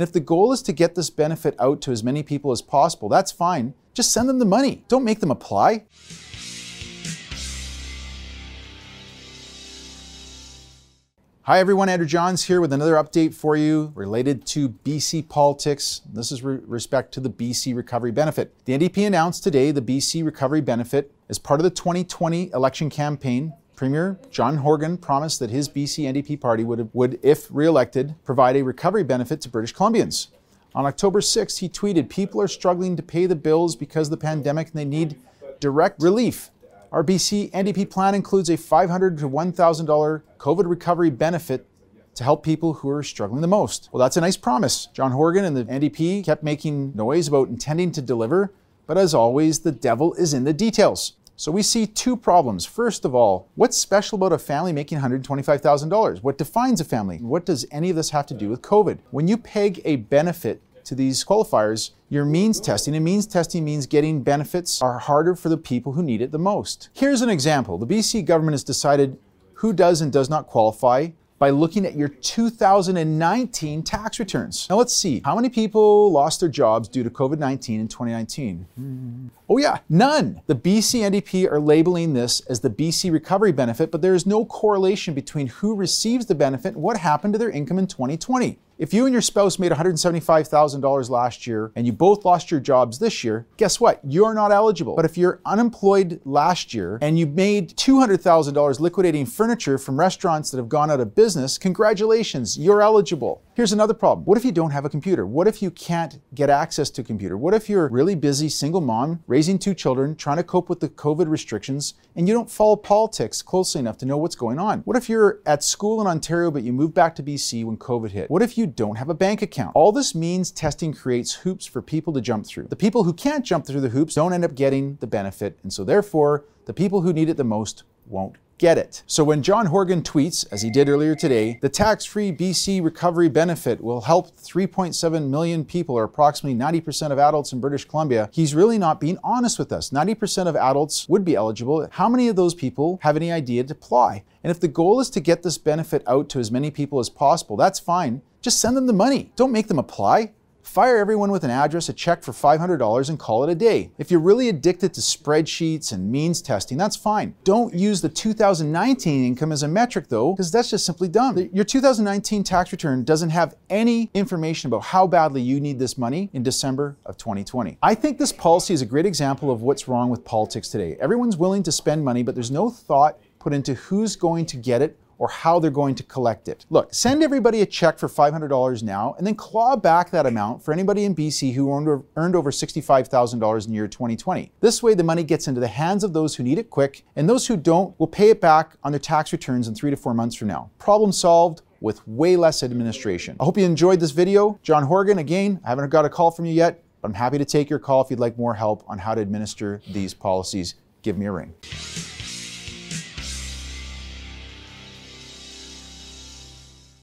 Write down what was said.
And if the goal is to get this benefit out to as many people as possible, that's fine. Just send them the money. Don't make them apply. Hi everyone, Andrew Johns here with another update for you related to BC politics. This is re respect to the BC Recovery Benefit. The NDP announced today the BC Recovery Benefit as part of the 2020 election campaign. Premier John Horgan promised that his BC NDP party would, would, if re-elected, provide a recovery benefit to British Columbians. On October 6th, he tweeted, people are struggling to pay the bills because of the pandemic and they need direct relief. Our BC NDP plan includes a 500 to $1,000 COVID recovery benefit to help people who are struggling the most. Well, that's a nice promise. John Horgan and the NDP kept making noise about intending to deliver, but as always, the devil is in the details. So we see two problems. First of all, what's special about a family making $125,000? What defines a family? What does any of this have to do with COVID? When you peg a benefit to these qualifiers, your means testing, and means testing means getting benefits are harder for the people who need it the most. Here's an example. The BC government has decided who does and does not qualify by looking at your 2019 tax returns. Now let's see, how many people lost their jobs due to COVID-19 in 2019? Hmm. Oh yeah, none. The BC NDP are labeling this as the BC Recovery Benefit, but there is no correlation between who receives the benefit and what happened to their income in 2020. If you and your spouse made $175,000 last year and you both lost your jobs this year, guess what? You're not eligible. But if you're unemployed last year and you made $200,000 liquidating furniture from restaurants that have gone out of business, congratulations, you're eligible. Here's another problem. What if you don't have a computer? What if you can't get access to a computer? What if you're a really busy single mom, raising two children, trying to cope with the COVID restrictions, and you don't follow politics closely enough to know what's going on? What if you're at school in Ontario but you moved back to BC when COVID hit? What if you don't have a bank account? All this means testing creates hoops for people to jump through. The people who can't jump through the hoops don't end up getting the benefit, and so therefore, the people who need it the most won't get it. So when John Horgan tweets, as he did earlier today, the tax-free BC recovery benefit will help 3.7 million people, or approximately 90% of adults in British Columbia, he's really not being honest with us. 90% of adults would be eligible. How many of those people have any idea to apply? And if the goal is to get this benefit out to as many people as possible, that's fine. Just send them the money. Don't make them apply. Fire everyone with an address, a check for $500, and call it a day. If you're really addicted to spreadsheets and means testing, that's fine. Don't use the 2019 income as a metric though, because that's just simply dumb. Your 2019 tax return doesn't have any information about how badly you need this money in December of 2020. I think this policy is a great example of what's wrong with politics today. Everyone's willing to spend money, but there's no thought put into who's going to get it or how they're going to collect it. Look, send everybody a check for $500 now and then claw back that amount for anybody in BC who earned, over $65,000 in the year 2020. This way, the money gets into the hands of those who need it quick, and those who don't will pay it back on their tax returns in three to four months from now. Problem solved with way less administration. I hope you enjoyed this video. John Horgan, again, I haven't got a call from you yet, but I'm happy to take your call if you'd like more help on how to administer these policies. Give me a ring.